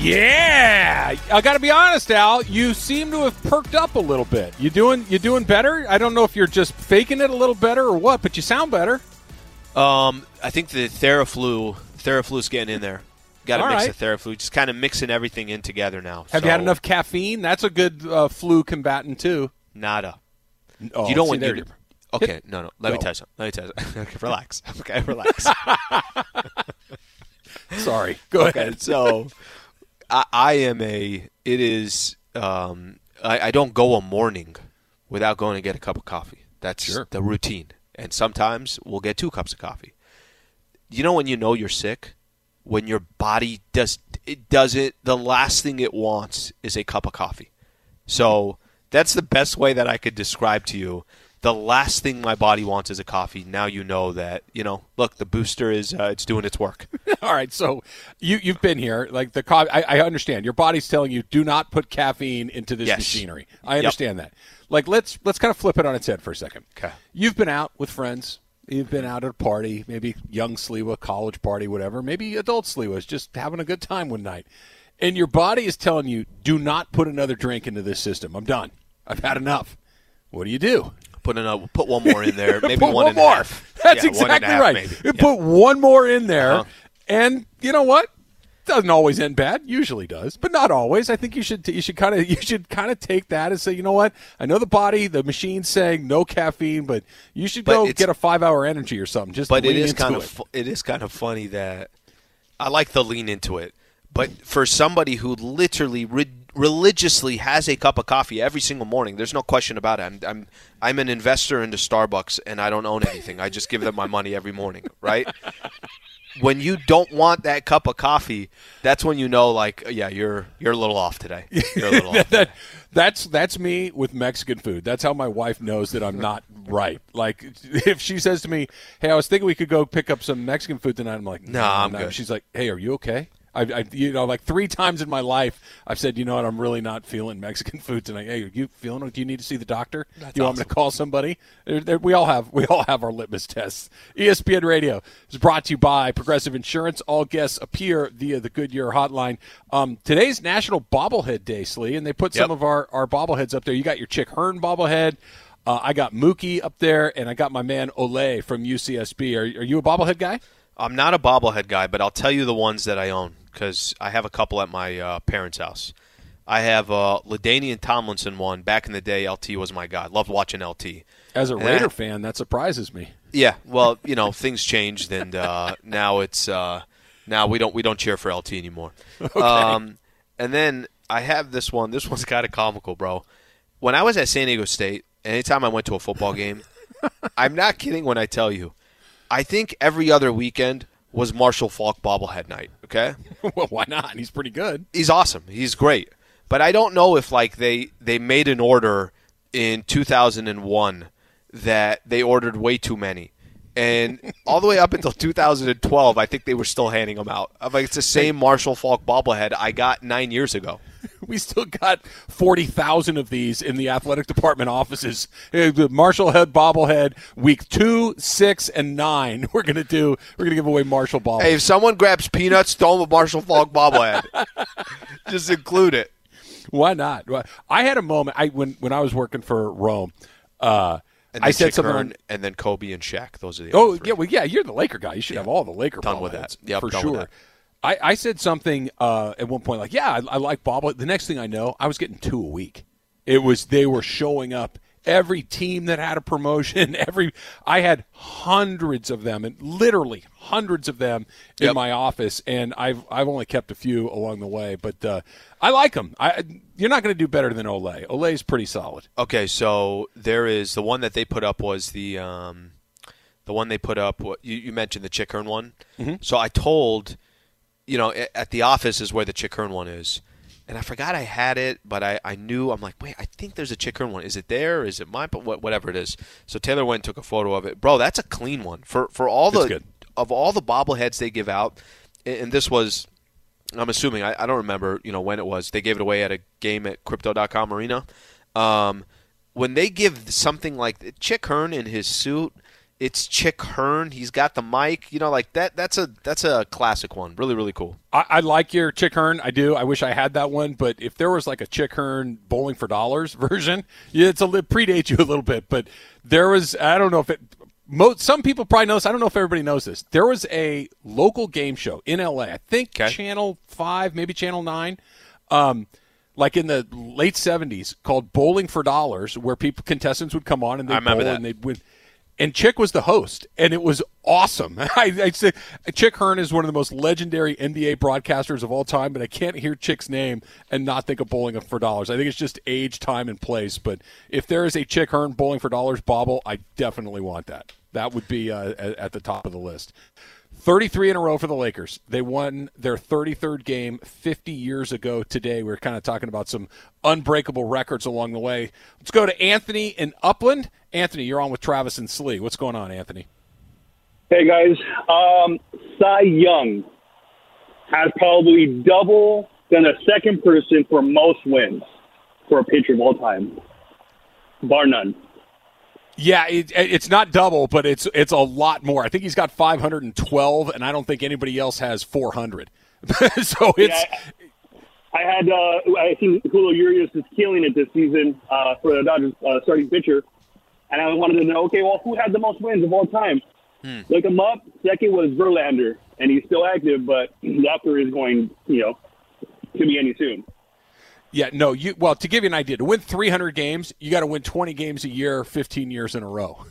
Yeah, I got to be honest, Al. You seem to have perked up a little bit. You doing you doing better? I don't know if you're just faking it a little better or what, but you sound better. Um, I think the Theraflu, Theraflu's getting in there. Got to mix right. the Theraflu, just kind of mixing everything in together now. Have So, you had enough caffeine? That's a good uh, flu combatant too. Nada. Oh, you don't want there you. you- Okay, no, no. Let me tell you something. Let me tell you something. Okay, relax. Okay, relax. Sorry, go okay, ahead. so I, I am a. It is. Um, I, I don't go a morning without going to get a cup of coffee. That's Sure. the routine. And sometimes we'll get two cups of coffee. You know when you know you're sick, when your body does it does it. The last thing it wants is a cup of coffee. So that's the best way that I could describe to you. The last thing my body wants is a coffee. Now you know that you know. Look, the booster is uh, it's doing its work. All right, so you you've been here. Like the co- I, I understand your body's telling you do not put caffeine into this Yes. machinery. I understand that. Like let's let's kind of flip it on its head for a second. Okay. You've been out with friends. You've been out at a party, maybe young Sliwa, college party, whatever. Maybe adult Sliwa's just having a good time one night, and your body is telling you do not put another drink into this system. I'm done. I've had enough. What do you do? Put another, put one more in there, maybe one, and a more. half. That's Yeah, one exactly half, right. maybe. You Yeah. put one more in there, Uh-huh. and you know what? Doesn't always end bad. Usually does, but not always. I think you should you should kind of you should kind of take that and say, you know what? I know the body, the machine's saying no caffeine, but you should But go get a five hour energy or something. Just but it is kind of it. fu- it is kind of funny that I like the lean into it. But for somebody who literally re- religiously has a cup of coffee every single morning, there's no question about it. I'm I'm I'm an investor into Starbucks and I don't own anything. I just give them my money every morning, right? when you don't want that cup of coffee, that's when you know like yeah, you're you're a little off today. You're a little off. that that's that's me with Mexican food. That's how my wife knows that I'm not right. Like if she says to me, "Hey, I was thinking we could go pick up some Mexican food tonight," I'm like, "No, I'm no." good. She's like, "Hey, are you okay?" I, I, you know, like three times in my life, I've said, you know what, I'm really not feeling Mexican food tonight. Hey, are you feeling it? Do you need to see the doctor? Do you want me to call somebody? There- there- we all have, we all have our litmus tests. ESPN Radio is brought to you by Progressive Insurance. All guests appear via the Goodyear hotline. Um, today's National Bobblehead Day, Slee, and they put some Yep. of our, our bobbleheads up there. You got your Chick Hearn bobblehead. Uh, I got Mookie up there, and I got my man Ole from UCSB. Are, are you a bobblehead guy? I'm not a bobblehead guy, but I'll tell you the ones that I own because I have a couple at my uh, parents' house. I have uh, LaDainian Tomlinson one. Back in the day, LT was my guy. Loved watching LT. As a And Raider I- fan, that surprises me. Yeah, well, you know, things changed, and uh, now it's uh, now we don't we don't cheer for LT anymore. Um, and then I have this one. This one's kind of comical, bro. When I was at San Diego State, anytime I went to a football game, I'm not kidding when I tell you, I think every other weekend was Marshall Faulk bobblehead night. Okay, well, why not? He's pretty good. he's awesome. He's great. But I don't know if like they they made an order in 2001 that they ordered way too many. And all the way up until 2012, I think they were still handing them out. I'm like, it's the same Marshall Faulk bobblehead I got nine years ago. We still got forty thousand of these in the athletic department offices. The Marshall Head bobblehead, week two, six, and nine. We're gonna do. We're gonna give away Marshall ball. Hey, if someone grabs peanuts, throw them a Marshall Faulk bobblehead. Just include it. Why not? I had a moment. I when when I was working for Rome. Uh, And I then said Chick something. Hearn, on- and then Kobe and Shaq. Those are the Oh yeah, well yeah, you're the Laker guy. You should have all the Laker Done with that. Yep, for sure. that. I, I said something uh, at one point like, yeah, I, I like bobblehead. The next thing I know, I was getting two a week. It was they were showing up. Every team that had a promotion, every I had hundreds of them, and literally hundreds of them in Yep. my office, and I've I've only kept a few along the way, but uh, I like them. I, you're not going to do better than Ole. Ole's pretty solid. Okay, so there is the one that they put up was the um, the one they put up. What you, you mentioned the Chick Hearn one. Mm-hmm. So I told, you know, at the office is where the Chick Hearn one is, and I forgot I had it, but I, I knew I'm like, wait, I think there's a Chick Hearn one. Is it there? Is it mine? But what- whatever it is. So Taylor went and took a photo of it, bro. That's a clean one for for all It's the good. of all the bobbleheads they give out, and and this was. I'm assuming I, I don't remember you know when it was they gave it away at a game at Crypto.com Arena. Um, when they give something like Chick Hearn in his suit it's Chick Hearn. He's got the mic. You know, like that. That's a that's a classic one. Really, really cool. I, I, like your Chick Hearn. I do. I wish I had that one. But if there was like a Chick Hearn bowling for dollars version, yeah, it's a it predates you a little bit. But there was. I don't know if it. Most, some people probably know this. I don't know if everybody knows this. There was a local game show in LA. I think okay. Channel Five, maybe Channel Nine. Um, like in the late '70s, called Bowling for Dollars, where people contestants would come on and they'd bowl that. and they'd win and Chick was the host, and it was awesome. I, I say Chick Hearn is one of the most legendary NBA broadcasters of all time, but I can't hear Chick's name and not think of bowling for dollars. I think it's just age, time, and place. But if there is a Chick Hearn bowling for dollars bobble, I definitely want that. That would be uh, at, at the top of the list. 33 in a row for the Lakers. They won their 33rd game 50 years ago today. We are kind of talking about some unbreakable records along the way. Let's go to Anthony in Upland. Anthony, you're on with Travis and Slee. What's going on, Anthony? Hey, guys. Um, Cy Young has probably double than a second person for most wins for a pitcher of all time, bar none. Yeah, it, it's not double, but it's it's a lot more. I think he's got 512, and I don't think anybody else has 400. so it's. Yeah, I, had uh, I think Julio Urias is killing it this season uh, for the Dodgers uh, starting pitcher, and I wanted to know, okay, well, who had the most wins of all time? Hmm. Look him up. Second was Verlander, and he's still active, but career is going, you know, to be any soon. Yeah, no, you well to give you an idea, to win 300 games, you got to win 20 games a year, 15 years in a row.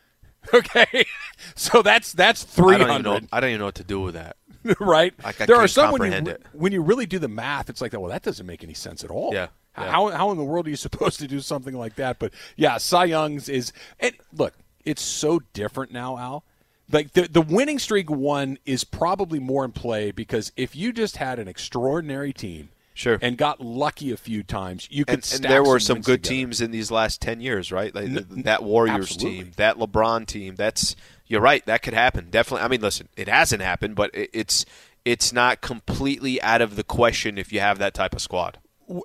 okay, so that's that's 300. I don't, know, I don't, even know, what to do with that. right? Like, I there are some when you when you really do the math, it's like that. Well, that doesn't make any sense at all. Yeah. yeah. How how in the world are you supposed to do something like that? But yeah, Cy Young's is and look, it's so different now, Al. Like the the winning streak one is probably more in play because if you just had an extraordinary team Sure. And got lucky a few times. You could and, and there were some, some good together. teams in these last 10 years, right? Like N- that Warriors absolutely. team, that LeBron team. That's you're right, that could happen. Definitely. I mean, listen, it hasn't happened, but it's it's not completely out of the question if you have that type of squad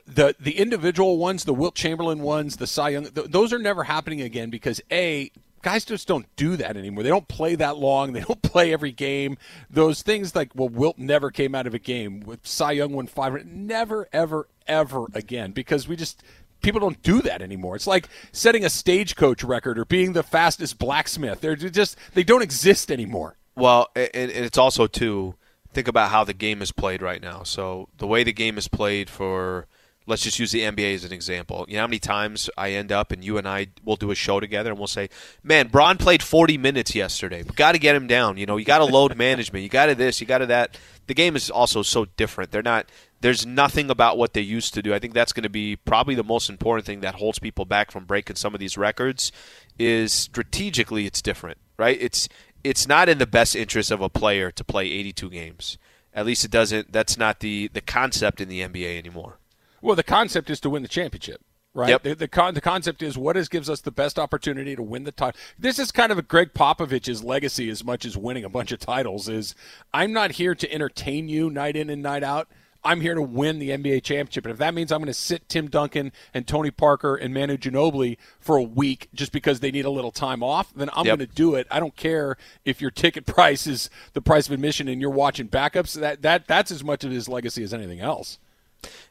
the the individual ones, the Wilt Chamberlain ones, the Cy Young, th- those are never happening again because a guys just don't do that anymore. They don't play that long. They don't play every game. Those things like well, Wilt never came out of a game with Cy Young won five. Never, ever, ever again because we just people don't do that anymore. It's like setting a stagecoach record or being the fastest blacksmith. They're just they don't exist anymore. Well, and it's also too think about how the game is played right now. So the way the game is played for let's just use the NBA as an example. You know how many times I end up and you and I will do a show together and we'll say, "Man, Bron played 40 minutes yesterday. We got to get him down. You know, you got to load management. You got to this. You got to that." The game is also so different. They're not. There's nothing about what they used to do. I think that's going to be probably the most important thing that holds people back from breaking some of these records. Is strategically it's different, right? It's it's not in the best interest of a player to play 82 games. At least it doesn't. That's not the the concept in the NBA anymore. Well, the concept is to win the championship. Right. Yep. The, the, con- the concept is what is gives us the best opportunity to win the title. This is kind of a Gregg Popovich's legacy as much as winning a bunch of titles. Is I'm not here to entertain you night in and night out. I'm here to win the NBA championship. And if that means I'm going to sit Tim Duncan and Tony Parker and Manu Ginobili for a week just because they need a little time off, then I'm yep. going to do it. I don't care if your ticket price is the price of admission and you're watching backups. That that that's as much of his legacy as anything else.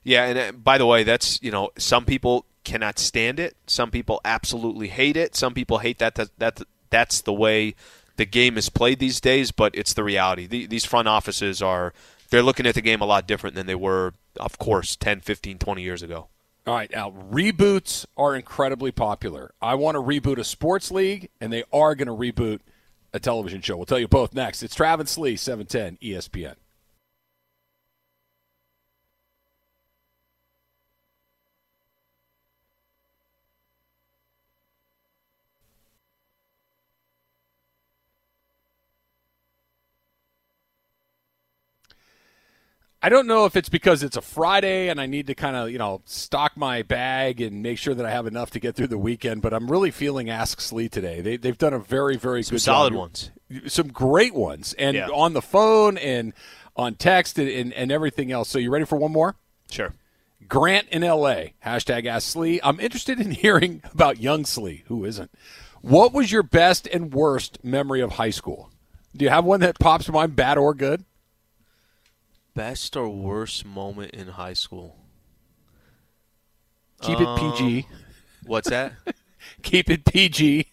Yeah, and uh, by the way, that's you know some people cannot stand it. Some people absolutely hate it. Some people hate that that, that that's the way the game is played these days. But it's the reality. The, these front offices are they're looking at the game a lot different than they were, of course, 10, 15, 20 years ago. All right, now reboots are incredibly popular. I want to reboot a sports league, and they are going to reboot a television show. We'll tell you both next. It's Travis Lee, 710 ESPN. I don't know if it's because it's a Friday and I need to kind of, you know, stock my bag and make sure that I have enough to get through the weekend, but I'm really feeling Ask Slee today. They, they've done a very, very some good solid job. ones. Some great ones. And yeah. on the phone and on text and, and, and everything else. So you ready for one more? Sure. Grant in L.A. Hashtag Ask Slee. I'm interested in hearing about young Slee. Who isn't? What was your best and worst memory of high school? Do you have one that pops to mind, bad or good? Best or worst moment in high school? Keep it PG. What's that? Keep it PG.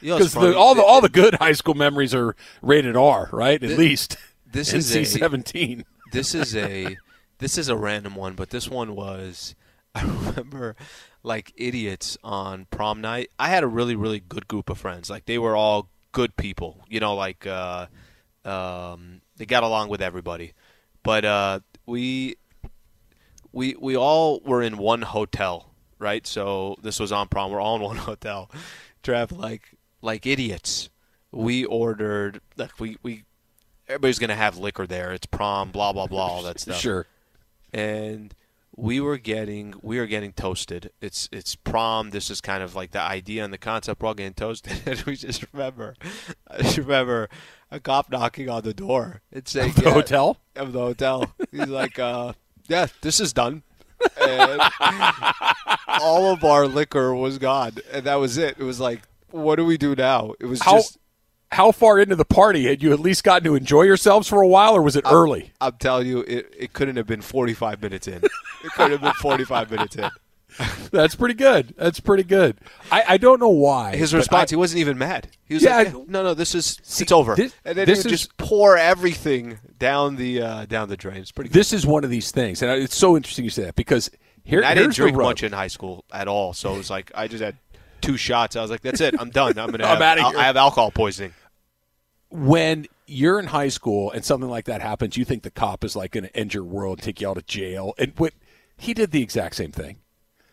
Because all the all the good high school memories are rated R, right? At Thi- least this is a- NC seventeen. this is a this is a random one, but this one was I remember like idiots on prom night. I had a really really good group of friends. Like they were all good people. You know, like uh, um, they got along with everybody. But uh, we we we all were in one hotel, right? So this was on prom. We're all in one hotel. Trev, like like idiots. We ordered like we we everybody's gonna have liquor there. It's prom, blah blah blah, all that stuff. Sure. And we were getting we were getting toasted. It's it's prom. This is kind of like the idea and the concept. We're all getting toasted, and we just remember, I just remember a cop knocking on the door and saying, The yeah, hotel. of the hotel. He's like, uh, "Yeah, this is done." And all of our liquor was gone, and that was it. It was like, what do we do now? It was How just. How far into the party had you at least gotten to enjoy yourselves for a while, or was it early? I'm telling you, it, it couldn't have been 45 minutes in. It could have been 45 minutes in. That's pretty good. That's pretty good. I, I don't know why His response, I- he wasn't even mad. He was Yeah, like, "Yeah, "No, no, this is it's over." this- and then he is- just pour everything down the uh, down the drain. It's pretty. Good. this is one of these things, and it's so interesting you say that because here And I didn't drink much in high school at all, so it was like I just had two shots. I was like, "That's it. I'm done. I'm gonna. I'm have, outta I'll- here." I have alcohol poisoning." When you're in high school and something like that happens, you think the cop is like going to end your world, take you out of jail, and what he did the exact same thing.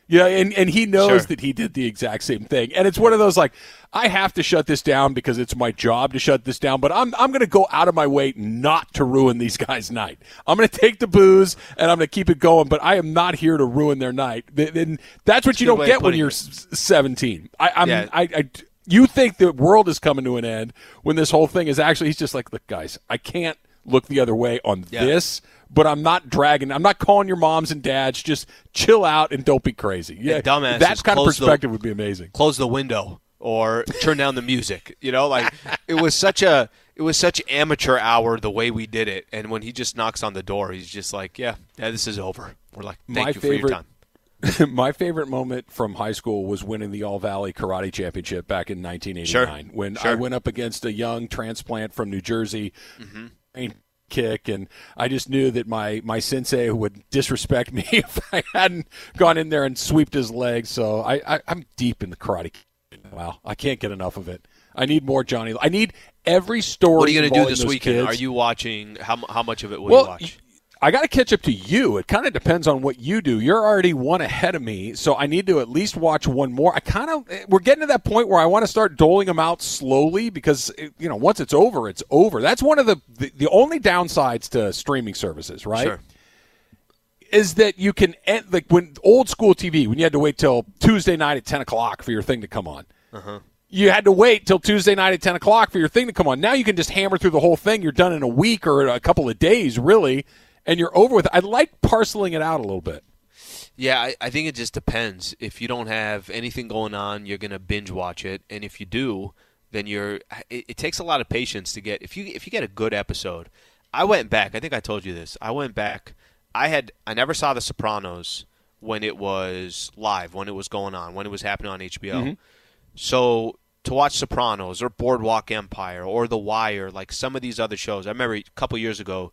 Yeah, and, and he knows Sure. that he did the exact same thing. And it's one of those like, I have to shut this down because it's my job to shut this down, but I'm I'm gonna go out of my way not to ruin these guys' night. I'm gonna take the booze and I'm gonna keep it going, but I am not here to ruin their night. And that's what you don't get when you're it. 17. I, I'm Yeah. I, I you think the world is coming to an end when this whole thing is actually he's just like look guys i can't look the other way on Yeah. this but i'm not dragging i'm not calling your moms and dads just chill out and don't be crazy yeah dumbasses that kind of close the- perspective would be amazing Close the window or turn down the music. You know, like it was such a it was such amateur hour the way we did it. And when he just knocks on the door, he's just like, "Yeah, yeah, this is over." We're like, "Thank My you for your favorite- time." my favorite moment from high school was winning the All Valley Karate Championship back in 1989 when I went up against a young transplant from New Jersey, Mm-hmm. kick, and I just knew that my my sensei would disrespect me if I hadn't gone in there and swept his legs. So I, I I'm deep in the karate. Wow, I can't get enough of it. I need more Johnny. I need every story. What are you going to do this weekend? kids. Are you watching? How how much of it will well, you watch? I got to catch up to you. It kind of depends on what you do. You're already one ahead of me, so I need to at least watch one more. I kind of we're getting to that point where I want to start doling them out slowly because it, you know once it's over, it's over. That's one of the the, the only downsides to streaming services, right? Sure. Is that you can end, like when old school TV when you had to wait till Tuesday night at ten o'clock for your thing to come on. Uh-huh. You had to wait till Tuesday night at ten o'clock for your thing to come on. Now you can just hammer through the whole thing. You're done in a week or a couple of days, really, and you're over with. it. I like parceling it out a little bit. Yeah, I, I think it just depends. If you don't have anything going on, you're gonna binge watch it, and if you do, then you're. It, it takes a lot of patience to get. If you if you get a good episode, I went back. I think I told you this. I went back. I had I never saw The Sopranos when it was live, when it was going on, when it was happening on HBO. So to watch Sopranos or Boardwalk Empire or The Wire, like some of these other shows, I remember a couple years ago,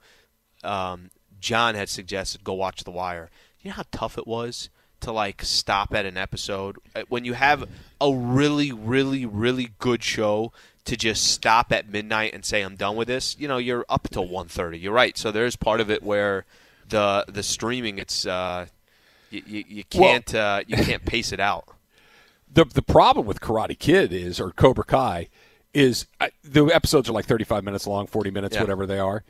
um, John had suggested go watch The Wire. You know how tough it was to like stop at an episode Uh, when you have a really, really, really good show to just stop at midnight and say I'm done with this. You know, you're up till 1.30. You're right. So there's part of it where the the streaming, it's uh, you, you, you can't uh, you can't pace it out. the The problem with Karate Kid is, or Cobra Kai, is I, the episodes are like 35 minutes long, 40 minutes, Yeah. whatever they are.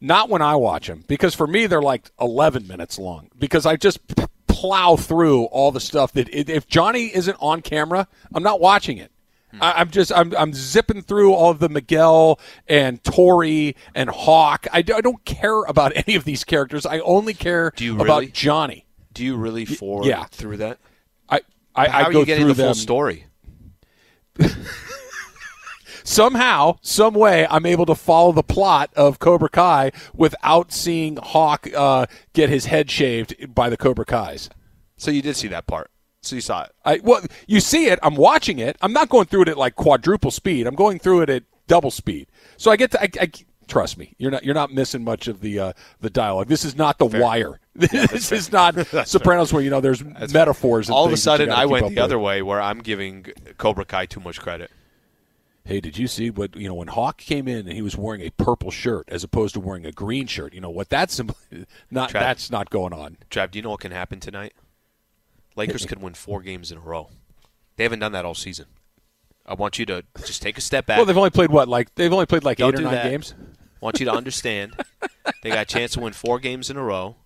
Not when I watch them, because for me they're like 11 minutes long. Because I just plow through all the stuff that if Johnny isn't on camera, I'm not watching it. Hmm. I, I'm just I'm I'm zipping through all of the Miguel and Tori and Hawk. I, I don't care about any of these characters. I only care Do you about? Johnny. Do you really forward yeah. through that? I I, How I are go you getting through the full story? Somehow, some way, I'm able to follow the plot of Cobra Kai without seeing Hawk uh, get his head shaved by the Cobra Kai's. So you did see that part. So you saw it. I well, you see it. I'm watching it. I'm not going through it at like quadruple speed. I'm going through it at double speed. So I get to. I, I trust me. You're not. You're not missing much of the uh, the dialogue. This is not The fair. Wire. this is not Sopranos, where you know there's that's metaphors. All of a sudden, I went the with. other way, where I'm giving Cobra Kai too much credit. Hey, did you see what you know when Hawk came in and he was wearing a purple shirt as opposed to wearing a green shirt? You know what that's not. Trav, that's not going on. Trav, do you know what can happen tonight? Lakers could win four games in a row. They haven't done that all season. I want you to just take a step back. Well, they've only played what? Like they've only played like Don't eight or nine that. games. I want you to understand. they got a chance to win four games in a row.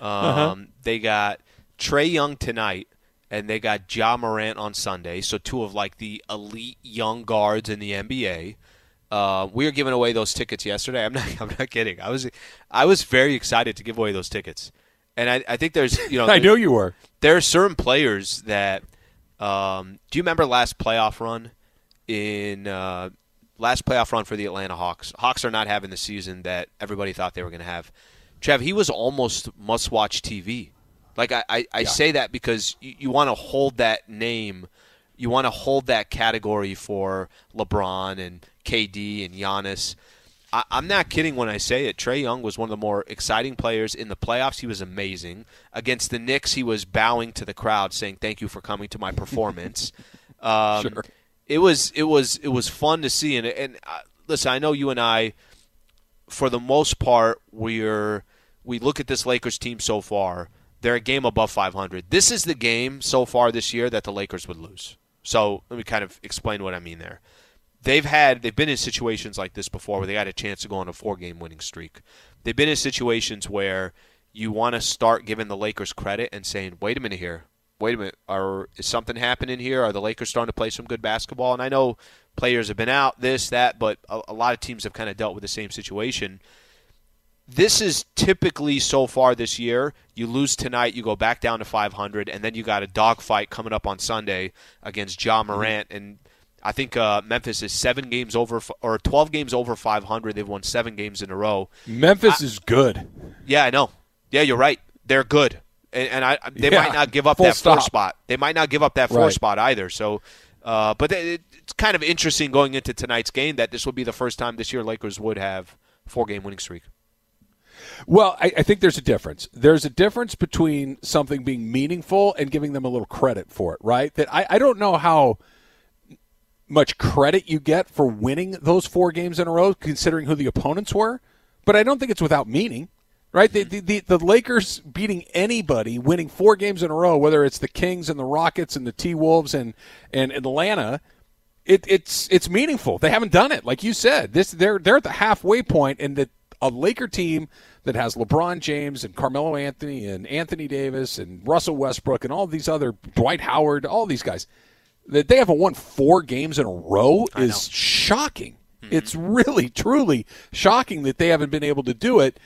Um, uh-huh. They got Trae Young tonight, and they got Ja Morant on Sunday. So two of like the elite young guards in the NBA. Uh, we were giving away those tickets yesterday. I'm not. I'm not kidding. I was. I was very excited to give away those tickets, and I, I think there's. You know. I know you were there are certain players that. Um, do you remember last playoff run in uh, last playoff run for the Atlanta Hawks? Hawks are not having the season that everybody thought they were going to have. Trev, he was almost must-watch TV. Like I, I, I yeah. say that because you, you want to hold that name, you want to hold that category for LeBron and KD and Giannis. I, am not kidding when I say it. Trae Young was one of the more exciting players in the playoffs. He was amazing. Against the Knicks, he was bowing to the crowd, saying, "Thank you for coming to my performance." um, sure. It was it was it was fun to see, and and uh, listen, I know you and I, for the most part, we're we look at this Lakers team so far. They're a game above 500. This is the game so far this year that the Lakers would lose. So let me kind of explain what I mean there they've had they've been in situations like this before where they had a chance to go on a four game winning streak. They've been in situations where you want to start giving the Lakers credit and saying, "Wait a minute here. Wait a minute. Are is something happening here? Are the Lakers starting to play some good basketball?" And I know players have been out, this, that, but a, a lot of teams have kind of dealt with the same situation. This is typically so far this year. You lose tonight, you go back down to 500, and then you got a dogfight coming up on Sunday against Ja mm-hmm. Morant. And I think uh, Memphis is seven games over or twelve games over 500. They've won seven games in a row. Memphis I, is good. Yeah, I know. Yeah, you're right. They're good, and, and I they yeah, might not give up that stop. four spot. They might not give up that four right. spot either. So, uh, but it, it's kind of interesting going into tonight's game that this would be the first time this year Lakers would have four game winning streak. Well, I, I, think there's a difference. There's a difference between something being meaningful and giving them a little credit for it, right? That I, I don't know how much credit you get for winning those four games in a row, considering who the opponents were. But I don't think it's without meaning, right? The, the, the, the, Lakers beating anybody, winning four games in a row, whether it's the Kings and the Rockets and the T Wolves and, and Atlanta, it, it's it's meaningful. They haven't done it, like you said. This they're they're at the halfway point, and that a Laker team that has LeBron James and Carmelo Anthony and Anthony Davis and Russell Westbrook and all these other Dwight Howard, all these guys that they haven't won four games in a row is shocking. Mm-hmm. It's really, truly shocking that they haven't been able to do it.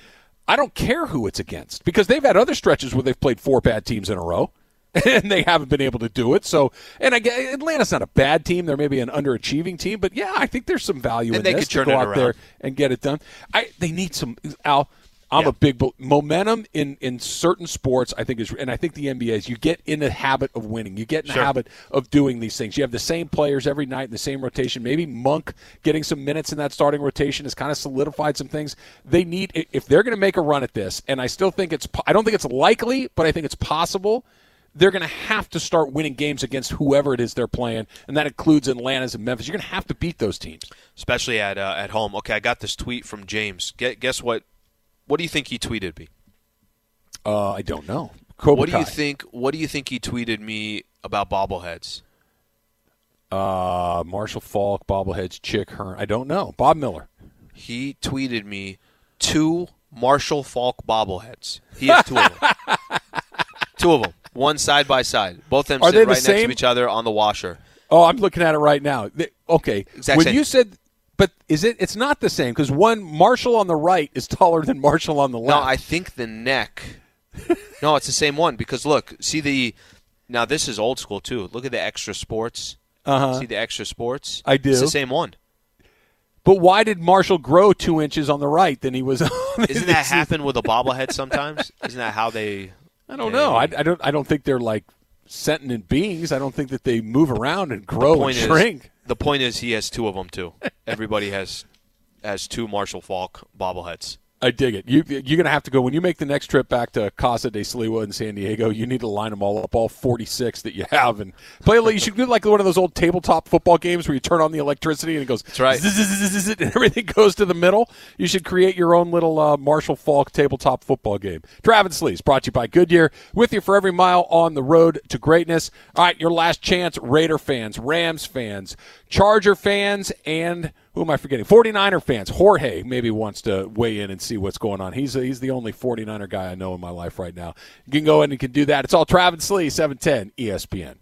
I don't care who it's against because they've had other stretches where they've played four bad teams in a row and they haven't been able to do it. So, and I get Atlanta's not a bad team; they're maybe an underachieving team, but yeah, I think there's some value and in this to go out around. there and get it done. I they need some Al. I'm yeah. a big momentum in in certain sports. I think is, and I think the NBA is. You get in the habit of winning. You get in the sure. habit of doing these things. You have the same players every night in the same rotation. Maybe Monk getting some minutes in that starting rotation has kind of solidified some things. They need if they're going to make a run at this, and I still think it's. I don't think it's likely, but I think it's possible they're going to have to start winning games against whoever it is they're playing, and that includes Atlanta's and Memphis. You're going to have to beat those teams, especially at uh, at home. Okay, I got this tweet from James. Guess what what do you think he tweeted me? Uh, I don't know. Cobra what do you think? What do you think he tweeted me about bobbleheads? Uh, Marshall Faulk, bobbleheads, Chick Hearn. I don't know. Bob Miller. He tweeted me two Marshall Faulk bobbleheads. He has two of them. two of them, one side by side. Both of them Are sit right next to each other on the washer. Oh, I'm looking at it right now. okay, exact when same. you said but is it? It's not the same because one Marshall on the right is taller than Marshall on the left. No, I think the neck. no, it's the same one because look, see the. Now this is old school too. Look at the extra sports Uh-huh. See the extra sports? I do. It's the same one. But why did Marshall grow two inches on the right than he was? on Isn't that happen with a bobblehead sometimes? Isn't that how they? I don't know. I, I don't. I don't think they're like sentient beings. I don't think that they move around and grow and point is- shrink. The point is, he has two of them too. Everybody has has two Marshall Faulk bobbleheads. I dig it. You, you're going to have to go when you make the next trip back to Casa de Sliwa in San Diego. You need to line them all up, all 46 that you have, and play. You should do like one of those old tabletop football games where you turn on the electricity and it goes. That's right. and everything goes to the middle. You should create your own little uh, Marshall Faulk tabletop football game. Travis Sleeves brought to you by Goodyear, with you for every mile on the road to greatness. All right, your last chance, Raider fans, Rams fans, Charger fans, and who am I forgetting? 49er fans. Jorge maybe wants to weigh in and see what's going on. He's he's the only 49er guy I know in my life right now. You can go in and can do that. It's all Travis Lee, 710 ESPN.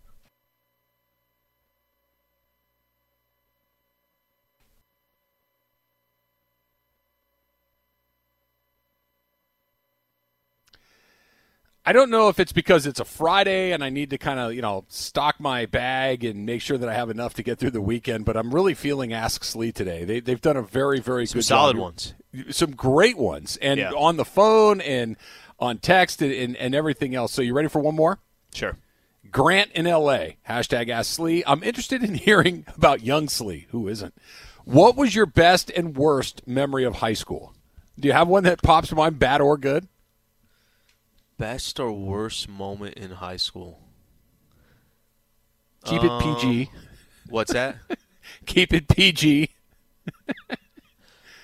I don't know if it's because it's a Friday and I need to kind of, you know, stock my bag and make sure that I have enough to get through the weekend, but I'm really feeling Ask Slee today. They, they've done a very, very Some good solid job. ones. Some great ones. And Yeah. on the phone and on text and, and, and everything else. So you ready for one more? Sure. Grant in LA. Hashtag Ask Slee. I'm interested in hearing about young Slee. Who isn't? What was your best and worst memory of high school? Do you have one that pops to mind, bad or good? Best or worst moment in high school? Keep it PG. What's that? Keep it PG.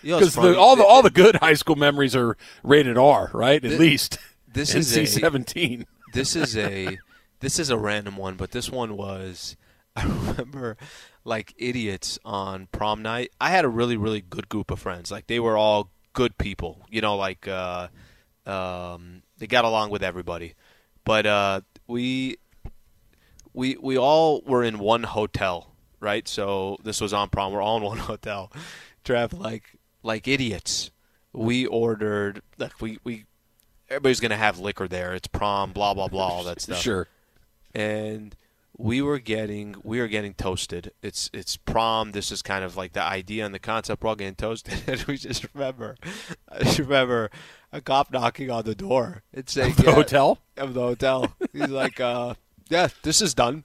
Because all the all the good high school memories are rated R, right? At Thi- least this is a- NC seventeen. this is a this is a random one, but this one was I remember like idiots on prom night. I had a really really good group of friends. Like they were all good people. You know, like uh, um, they got along with everybody. But uh, we we we all were in one hotel, right? So this was on prom. We're all in one hotel. Trev, like like idiots. We ordered like we we everybody's gonna have liquor there. It's prom, blah blah blah, all that stuff. Sure. And we were getting we were getting toasted. It's it's prom. This is kind of like the idea and the concept. We're all getting toasted, and we just remember, I just remember a cop knocking on the door and saying, The yeah, hotel. of the hotel. He's like, uh, "Yeah, this is done."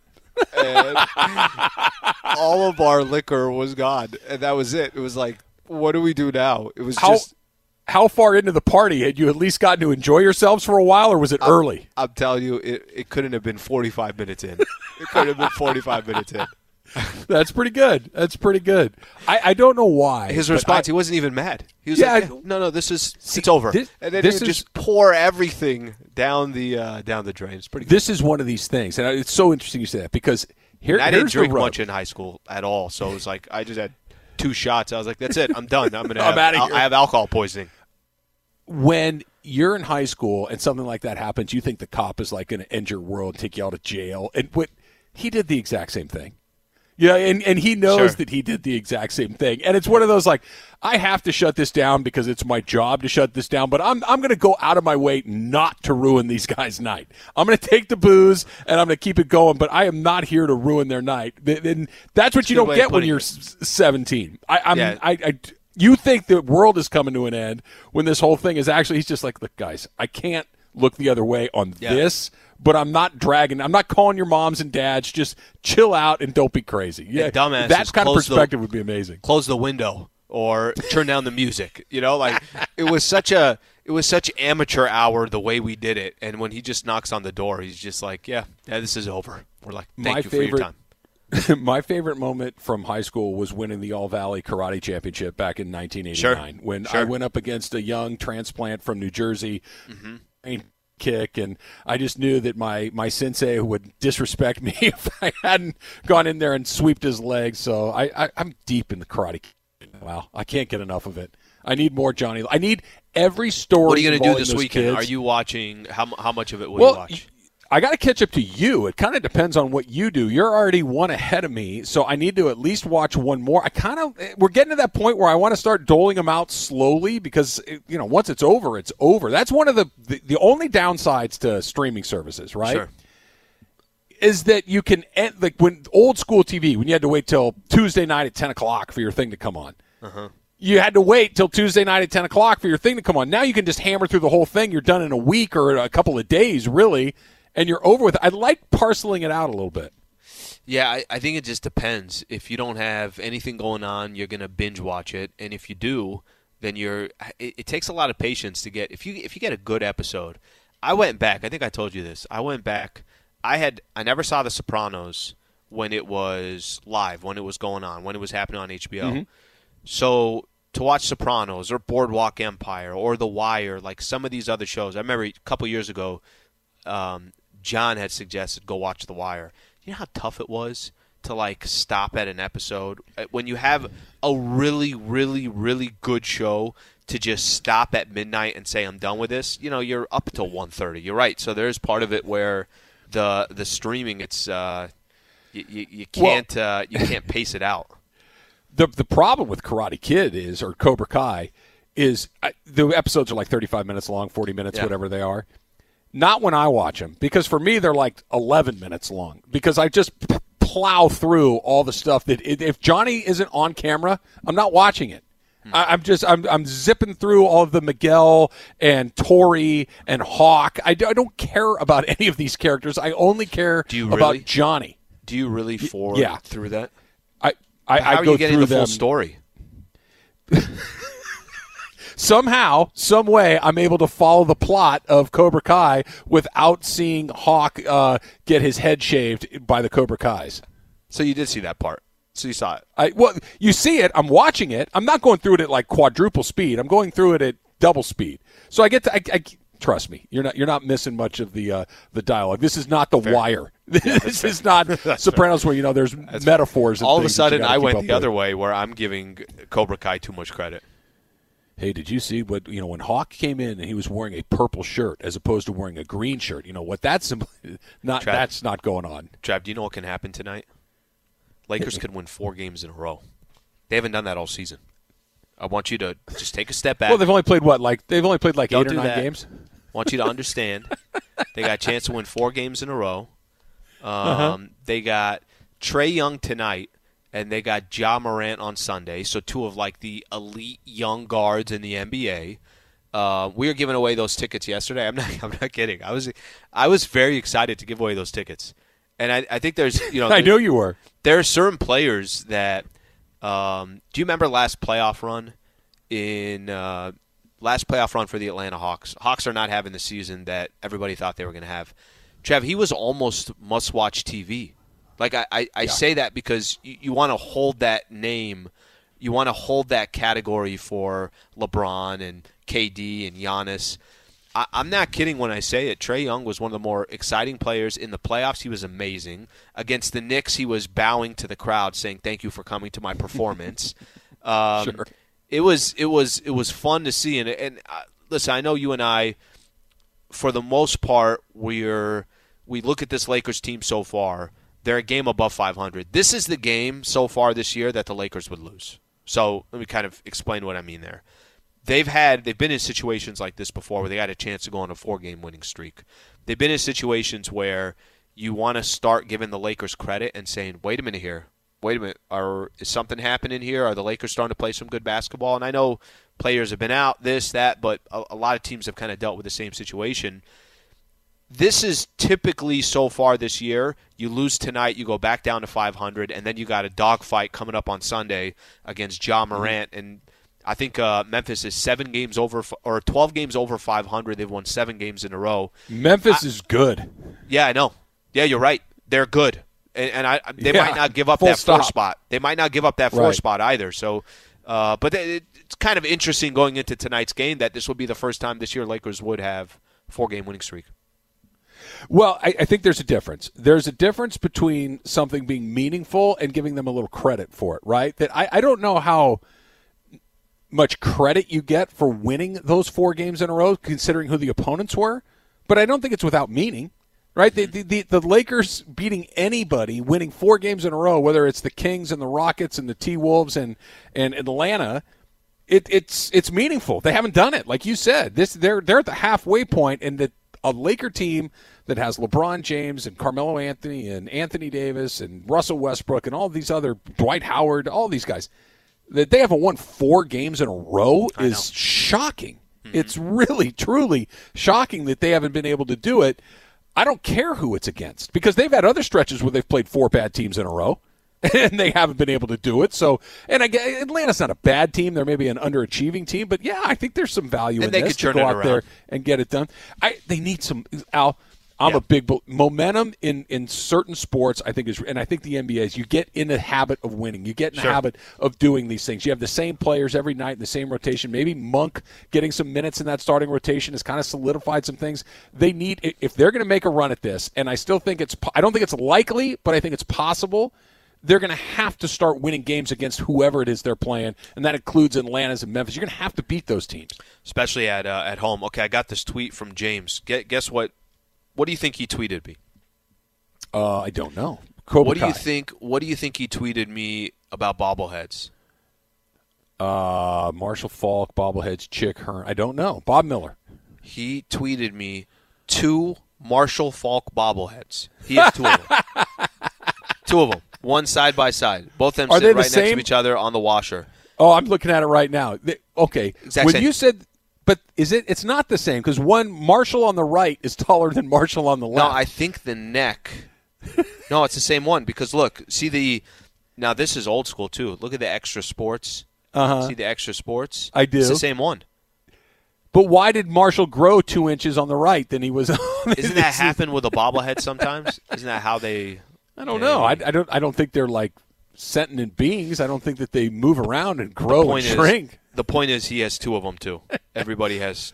And all of our liquor was gone, and that was it. It was like, what do we do now? It was How just. How far into the party had you at least gotten to enjoy yourselves for a while, or was it early? I'm telling you, it, it couldn't have been 45 minutes in. It could have been 45 minutes in. That's pretty good. That's pretty good. I, I don't know why. His response, I- he wasn't even mad. He was Yeah, like, "Yeah, "No, no, this is it's over." this- and then he is- just pour everything down the uh, down the drain. It's pretty. Good. this is one of these things, and it's so interesting you say that because here, And I didn't drink much in high school at all, so it was like I just had two shots. I was like, "That's it. I'm done. I'm gonna. I'm have, outta I'll- here." I have alcohol poisoning." When you're in high school and something like that happens, you think the cop is like going to end your world, take you out of jail, and what he did the exact same thing. Yeah, and, and he knows Sure. that he did the exact same thing. And it's one of those like, I have to shut this down because it's my job to shut this down, but I'm I'm gonna go out of my way not to ruin these guys' night. I'm gonna take the booze and I'm gonna keep it going, but I am not here to ruin their night. And that's what you don't get when you're it. 17. I, I'm Yeah. I, I you think the world is coming to an end when this whole thing is actually he's just like look guys i can't look the other way on Yeah. this but i'm not dragging i'm not calling your moms and dads just chill out and don't be crazy yeah And dumbasses that kind of close the- perspective would be amazing Close the window or turn down the music. You know, like it was such a it was such amateur hour the way we did it. And when he just knocks on the door, he's just like, "Yeah, yeah, this is over." We're like, "Thank My you for your favorite- time." my favorite moment from high school was winning the All Valley Karate Championship back in 1989 when I went up against a young transplant from New Jersey. Mm-hmm. Kick and I just knew that my my sensei would disrespect me if I hadn't gone in there and swept his legs. So I, I I'm deep in the karate. Wow, I can't get enough of it. I need more Johnny. I need every story. What are you going to do this weekend? kids. Are you watching? How how much of it will well, you watch? I got to catch up to you. It kind of depends on what you do. You're already one ahead of me, so I need to at least watch one more. I kind of we're getting to that point where I want to start doling them out slowly because it- you know once it's over, it's over. That's one of the the, the only downsides to streaming services, right? Sure. is that you can end, like when old school TV when you had to wait till Tuesday night at ten o'clock for your thing to come on. Uh-huh. You had to wait till Tuesday night at ten o'clock for your thing to come on. Now you can just hammer through the whole thing. You're done in a week or a couple of days, really, and you're over with. It. I like parceling it out a little bit. Yeah, I, I think it just depends. If you don't have anything going on, you're gonna binge watch it, and if you do, then you're. It, it takes a lot of patience to get. If you if you get a good episode, I went back. I think I told you this. I went back. I had I never saw The Sopranos when it was live, when it was going on, when it was happening on HBO. Mm-hmm. So to watch Sopranos or Boardwalk Empire or The Wire, like some of these other shows. I remember a couple years ago, um, John had suggested go watch The Wire. You know how tough it was to like stop at an episode Uh, when you have a really, really, really good show to just stop at midnight and say I'm done with this. You know, you're up till 1.30. You're right. So there's part of it where the the streaming it's uh, you, you, you can't uh, you can't pace it out. the the problem with Karate Kid is or Cobra Kai is I, the episodes are like 35 minutes long, 40 minutes, Yeah. whatever they are. Not when I watch them because for me they're like 11 minutes long because I just plow through all the stuff that if Johnny isn't on camera, I'm not watching it. Hmm. I, I'm just I'm I'm zipping through all of the Miguel and Tori and Hawk. I, do, I don't care about any of these characters. I only care Do you about really? Johnny. Do you really forward yeah. through that? I I, How I are go you getting through the full story? somehow, some way, I'm able to follow the plot of Cobra Kai without seeing Hawk uh, get his head shaved by the Cobra Kais. So you did see that part. So you saw it. I well, you see it. I'm watching it. I'm not going through it at like quadruple speed. I'm going through it at double speed. So I get to. I, I, trust me, you're not. You're not missing much of the uh, the dialogue. This is not The Wire. this is not Sopranos, where you know there's metaphors. And All of a things that you sudden, I went the with. other way, where I'm giving Cobra Kai too much credit. Hey, did you see what you know when Hawk came in and he was wearing a purple shirt as opposed to wearing a green shirt? You know what that's not. Trav. That's not going on. Trav, do you know what can happen tonight? Lakers could win four games in a row. They haven't done that all season. I want you to just take a step back. Well, they've only played what like they've only played like Don't eight or nine that. games. want you to understand. they got a chance to win four games in a row. Um, Uh-huh. They got Trae Young tonight, and they got Ja Morant on Sunday. So two of like the elite young guards in the NBA. Uh, we were giving away those tickets yesterday. I'm not. I'm not kidding. I was. I was very excited to give away those tickets, and I, I think there's. You know. I know you were. there are certain players that. Um, do you remember last playoff run? In uh, last playoff run for the Atlanta Hawks, Hawks are not having the season that everybody thought they were going to have. Trev, he was almost must-watch TV. Like I, I, I say that because you, you want to hold that name, you want to hold that category for LeBron and KD and Giannis. I, I'm not kidding when I say it. Trae Young was one of the more exciting players in the playoffs. He was amazing against the Knicks. He was bowing to the crowd, saying "Thank you for coming to my performance." um, Sure. It was it was it was fun to see, and and uh, listen, I know you and I, for the most part, we're we look at this Lakers team so far. They're a game above 500. This is the game so far this year that the Lakers would lose. So let me kind of explain what I mean there they've had they've been in situations like this before where they had a chance to go on a four game winning streak. They've been in situations where you want to start giving the Lakers credit and saying, "Wait a minute here. Wait a minute. Are is something happening here? Are the Lakers starting to play some good basketball?" And I know players have been out, this, that, but a, a lot of teams have kind of dealt with the same situation. This is typically so far this year. You lose tonight, you go back down to 500, and then you got a dogfight coming up on Sunday against Ja Morant. And I think uh, Memphis is seven games over, or 12 games over 500. They've won seven games in a row. Memphis is good. Yeah, I know. Yeah, you're right. They're good, and, and I they Yeah, might not give up that stop. four spot. They might not give up that four Right. spot either. So, uh, but it, it's kind of interesting going into tonight's game that this would be the first time this year Lakers would have four game winning streak. Well, I, I think there's a difference. There's a difference between something being meaningful and giving them a little credit for it, right? That I, I don't know how much credit you get for winning those four games in a row, considering who the opponents were, but I don't think it's without meaning, right? The, the, the, the Lakers beating anybody, winning four games in a row, whether it's the Kings and the Rockets and the T Wolves and, and Atlanta. It, it's it's meaningful. They haven't done it, like you said. This they're they're at the halfway point, and that a Laker team that has LeBron James and Carmelo Anthony and Anthony Davis and Russell Westbrook and all these other Dwight Howard, all these guys that they haven't won four games in a row is shocking. Mm-hmm. It's really truly shocking that they haven't been able to do it. I don't care who it's against because they've had other stretches where they've played four bad teams in a row. and they haven't been able to do it. So, and again, Atlanta's not a bad team; they're maybe an underachieving team, but yeah, I think there's some value and in they this could to go out around. there and get it done. I they need some Al. I'm yeah. a big momentum in in certain sports. I think is, and I think the NBA is. You get in the habit of winning. You get in sure. the habit of doing these things. You have the same players every night in the same rotation. Maybe Monk getting some minutes in that starting rotation has kind of solidified some things. They need if they're going to make a run at this, and I still think it's. I don't think it's likely, but I think it's possible they're going to have to start winning games against whoever it is they're playing, and that includes Atlanta's and Memphis. You're going to have to beat those teams, especially at uh, at home. Okay, I got this tweet from James. guess what? What do you think he tweeted me? Uh, I don't know. Cobra what do Kai. you think? What do you think he tweeted me about bobbleheads? Uh, Marshall Faulk, bobbleheads, Chick Hearn. I don't know. Bob Miller. He tweeted me two Marshall Faulk bobbleheads. He has two of them. two of them one side by side. Both of them Are sit they the right next same? to each other on the washer. Oh, I'm looking at it right now. They- okay, Exact when same. you said, but is it? It's not the same because one Marshall on the right is taller than Marshall on the left. No. I think the neck. no, it's the same one because look, see the. Now this is old school too. Look at the extra sports. Uh-huh. See the extra sports. I do. It's the same one. But why did Marshall grow two inches on the right than he was? on Isn't that happen with a bobblehead sometimes? Isn't that how they? I don't know. I, I don't. I don't think they're like sentient beings. I don't think that they move around and grow and point is, shrink. The point is, he has two of them too. Everybody has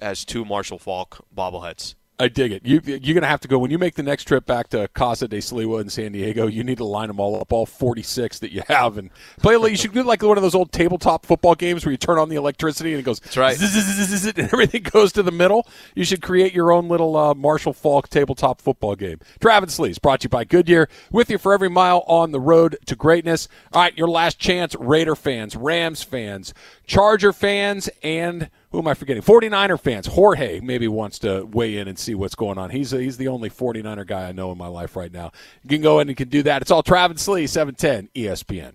has two Marshall Faulk bobbleheads. I dig it. You, you're going to have to go when you make the next trip back to Casa de Sliwa in San Diego. You need to line them all up, all 46 that you have, and play. You should do like one of those old tabletop football games where you turn on the electricity and it goes. That's right. and everything goes to the middle. You should create your own little uh, Marshall Faulk tabletop football game. Travis Sleeves brought to you by Goodyear, with you for every mile on the road to greatness. All right, your last chance, Raider fans, Rams fans, Charger fans, and who am I forgetting? 49er fans. Jorge maybe wants to weigh in and see what's going on. He's he's the only 49er guy I know in my life right now. You can go in and can do that. It's all Travis Slee, 710 ESPN.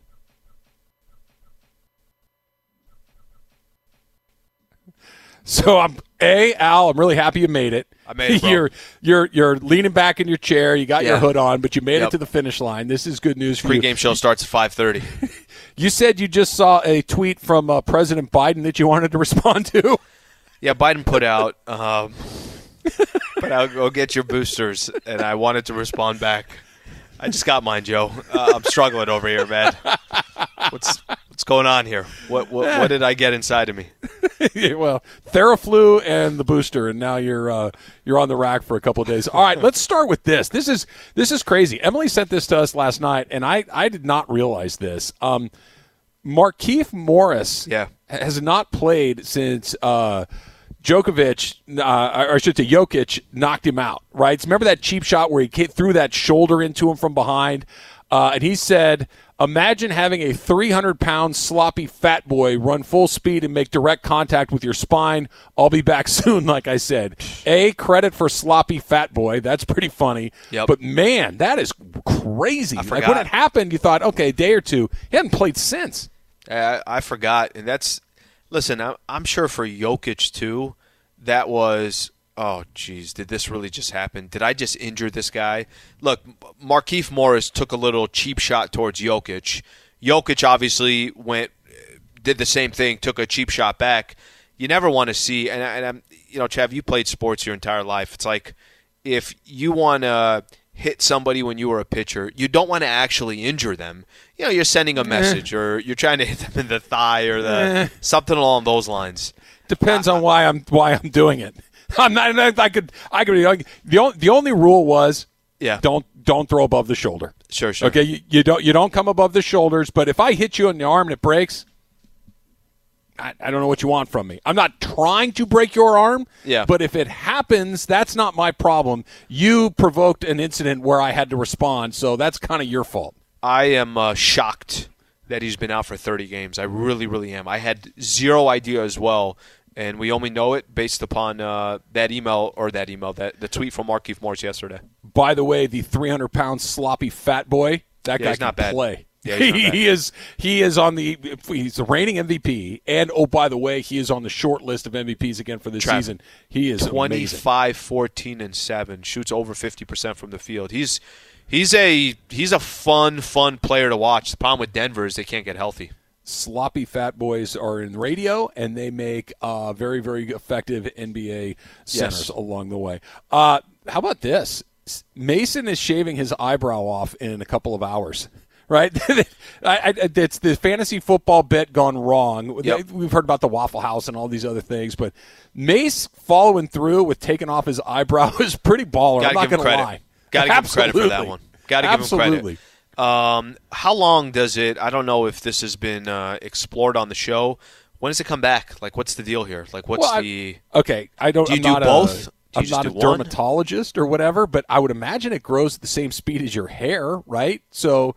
So I'm a Al. I'm really happy you made it. I made it, bro. You're you're you're leaning back in your chair. You got your hood on, but you made Yep. it to the finish line. This is good news for you. Pre-game show starts at five thirty. You said you just saw a tweet from uh, President Biden that you wanted to respond to. Yeah, Biden put out, um, put out, go get your boosters, and I wanted to respond back. I just got mine, Joe. Uh, I'm struggling over here, man. What's what's going on here? What what, what did I get inside of me? Well, Theraflu and the booster, and now you're uh, you're on the rack for a couple of days. All right, let's start with this. This is this is crazy. Emily sent this to us last night, and I I did not realize this. Um, Markieff Morris Yeah. has not played since uh, Djokovic, uh, or I should say Jokic, knocked him out. Right? Remember that cheap shot where he threw that shoulder into him from behind, uh, and he said. Imagine having a 300 pound sloppy fat boy run full speed and make direct contact with your spine. I'll be back soon, like I said. A, credit for sloppy fat boy. That's pretty funny. Yep. But man, that is crazy. I Like when it happened, you thought, okay, a day or two. He hadn't played since. I, I forgot, and that's listen. I'm, I'm sure for Jokic too. That was oh geez, did this really just happen? Did I just injure this guy? Look, Markieff Morris took a little cheap shot towards Jokic. Jokic obviously went eh, did the same thing, took a cheap shot back. You never want to see, and, and I'm, you know, Chav, you played sports your entire life. It's like if you want to hit somebody when you were a pitcher, you don't want to actually injure them. You know, you're sending a eh. message, or you're trying to hit them in the thigh, or the eh. something along those lines. Depends on why I'm why I'm doing it. I'm not. I could. I could. The only the only rule was Yeah, don't don't throw above the shoulder. sure, sure. Okay, you, you don't you don't come above the shoulders. But if I hit you in the arm and it breaks, I, I don't know what you want from me. I'm not trying to break your arm. Yeah. But if it happens, that's not my problem. You provoked an incident where I had to respond, so that's kind of your fault. I am uh, shocked that he's been out for 30 games. I really, really am. I had zero idea as well. And we only know it based upon uh, that email or that email that the tweet from Markieff Morris yesterday. By the way, the 300 pound sloppy fat boy, that Yeah, guy he's can not bad. play. Yeah, he, is he is on the he's the reigning MVP, and oh by the way, he is on the short list of MVPs again for this Trav, season. He is amazing. 25, 14, and seven. Shoots over fifty percent from the field. He's he's a he's a fun fun player to watch. The problem with Denver is they can't get healthy. Sloppy fat boys are in radio and they make uh, very very effective NBA centers Yes. along the way. Uh, how about this? Mason is shaving his eyebrow off in a couple of hours. Right, I, I, it's the fantasy football bet gone wrong. Yep. We've heard about the Waffle House and all these other things, but Mace following through with taking off his eyebrow is pretty baller. Gotta I'm not going to credit. lie. Gotta give him credit for that one. Gotta give him credit. Um, how long does it? I don't know if this has been uh, explored on the show. When does it come back? Like, what's the deal here? Like, what's Well, I- the? Okay, I don't. Do you I'm do not both? A, Do you I'm not a one? dermatologist or whatever, but I would imagine it grows at the same speed as your hair, right? So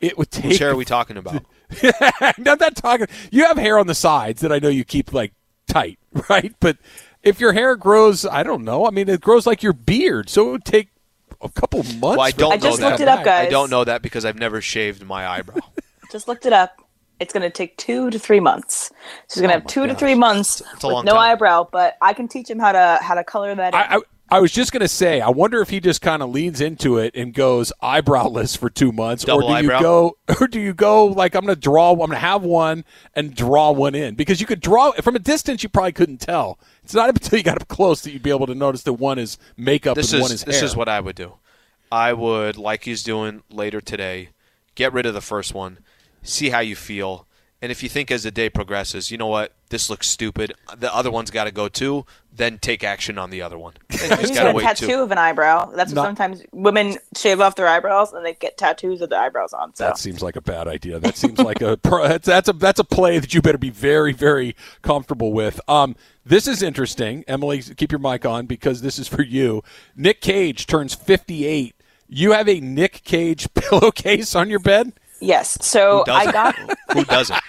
it would take. Whose hair are we talking about? I'm not talking. You have hair on the sides that I know you keep like tight, right? But if your hair grows, I don't know. I mean, it grows like your beard, so it would take a couple months. Well, I don't it I just know that. looked it up, guys. I don't know that because I've never shaved my eyebrow. Just looked it up. It's going to take two to three months. So he's going to oh have two to three months It's a with no time. eyebrow. But I can teach him how to how to color that. in. I, I, I was just going to say, I wonder if he just kind of leans into it and goes eyebrowless for two months, Double or do eyebrow? you go, or do you go like I'm going to draw, I'm going to have one and draw one in because you could draw from a distance, you probably couldn't tell. It's not until you got up close that you'd be able to notice that one is makeup this and is one is this hair. is what I would do. I would, like he's doing later today, get rid of the first one, see how you feel, and if you think as the day progresses, you know what, this looks stupid, the other one's got to go too. Then take action on the other one. And you just He's gotta a tattoo too. of an eyebrow. That's what Not- sometimes women shave off their eyebrows and they get tattoos of the eyebrows on. So That seems like a bad idea. That seems like a pro- that's, that's a that's a play that you better be very very comfortable with. Um, this is interesting, Emily. Keep your mic on because this is for you. Nick Cage turns fifty eight. You have a Nick Cage pillowcase on your bed. Yes. So I got Who doesn't?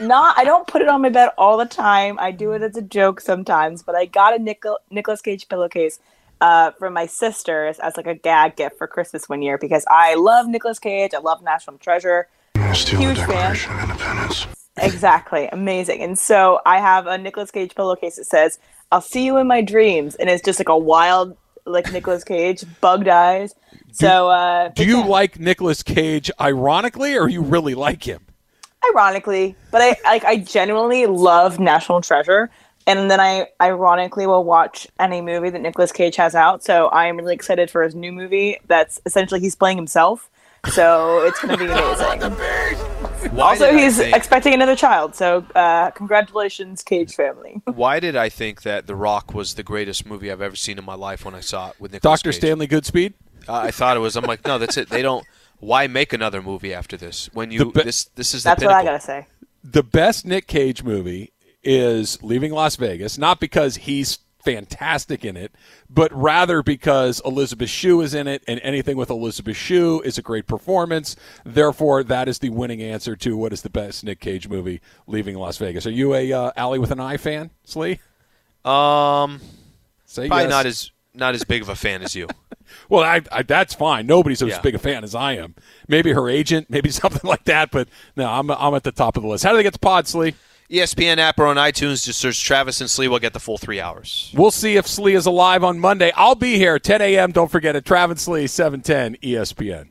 not. I don't put it on my bed all the time. I do it as a joke sometimes. But I got a Nicol- Nicolas Cage pillowcase. Uh, from my sisters as like a gag gift for Christmas one year because I love Nicolas Cage. I love National Treasure. Steal Huge the fan. Of Independence. Exactly. Amazing. And so I have a Nicolas Cage pillowcase that says, I'll see you in my dreams. And it's just like a wild, like Nicolas Cage, bugged eyes. So, uh, Do you like Nicolas Cage ironically, or you really like him? ironically, but I like, I genuinely love National Treasure. And then I ironically will watch any movie that Nicolas Cage has out. So I am really excited for his new movie that's essentially he's playing himself. So it's going to be amazing. Why also, he's think- expecting another child. So uh, congratulations, Cage family. Why did I think that The Rock was the greatest movie I've ever seen in my life when I saw it with Nicolas Doctor Cage? Stanley Goodspeed. Uh, I thought it was. I'm like, no, that's it. They don't. Why make another movie after this? When you be- this this is the That's what. I got to say. the best Nick Cage movie is Leaving Las Vegas, not because he's fantastic in it, but rather because Elisabeth Shue is in it, and anything with Elisabeth Shue is a great performance. Therefore, that is the winning answer to what is the best Nick Cage movie, Leaving Las Vegas. Are you a uh, Alley with an Eye fan, Slee? Um, Say probably yes. not as not as big of a fan as you. Well, I, I, that's fine. Nobody's as Yeah. big a fan as I am. Maybe her agent, maybe something like that. But no, I'm, I'm at the top of the list. How do they get to pod, Slee? ESPN app or on iTunes, just search Travis and Slee. We'll get the full three hours. We'll see if Slee is alive on Monday. I'll be here 10 a.m. Don't forget it. Travis Slee, 710 ESPN.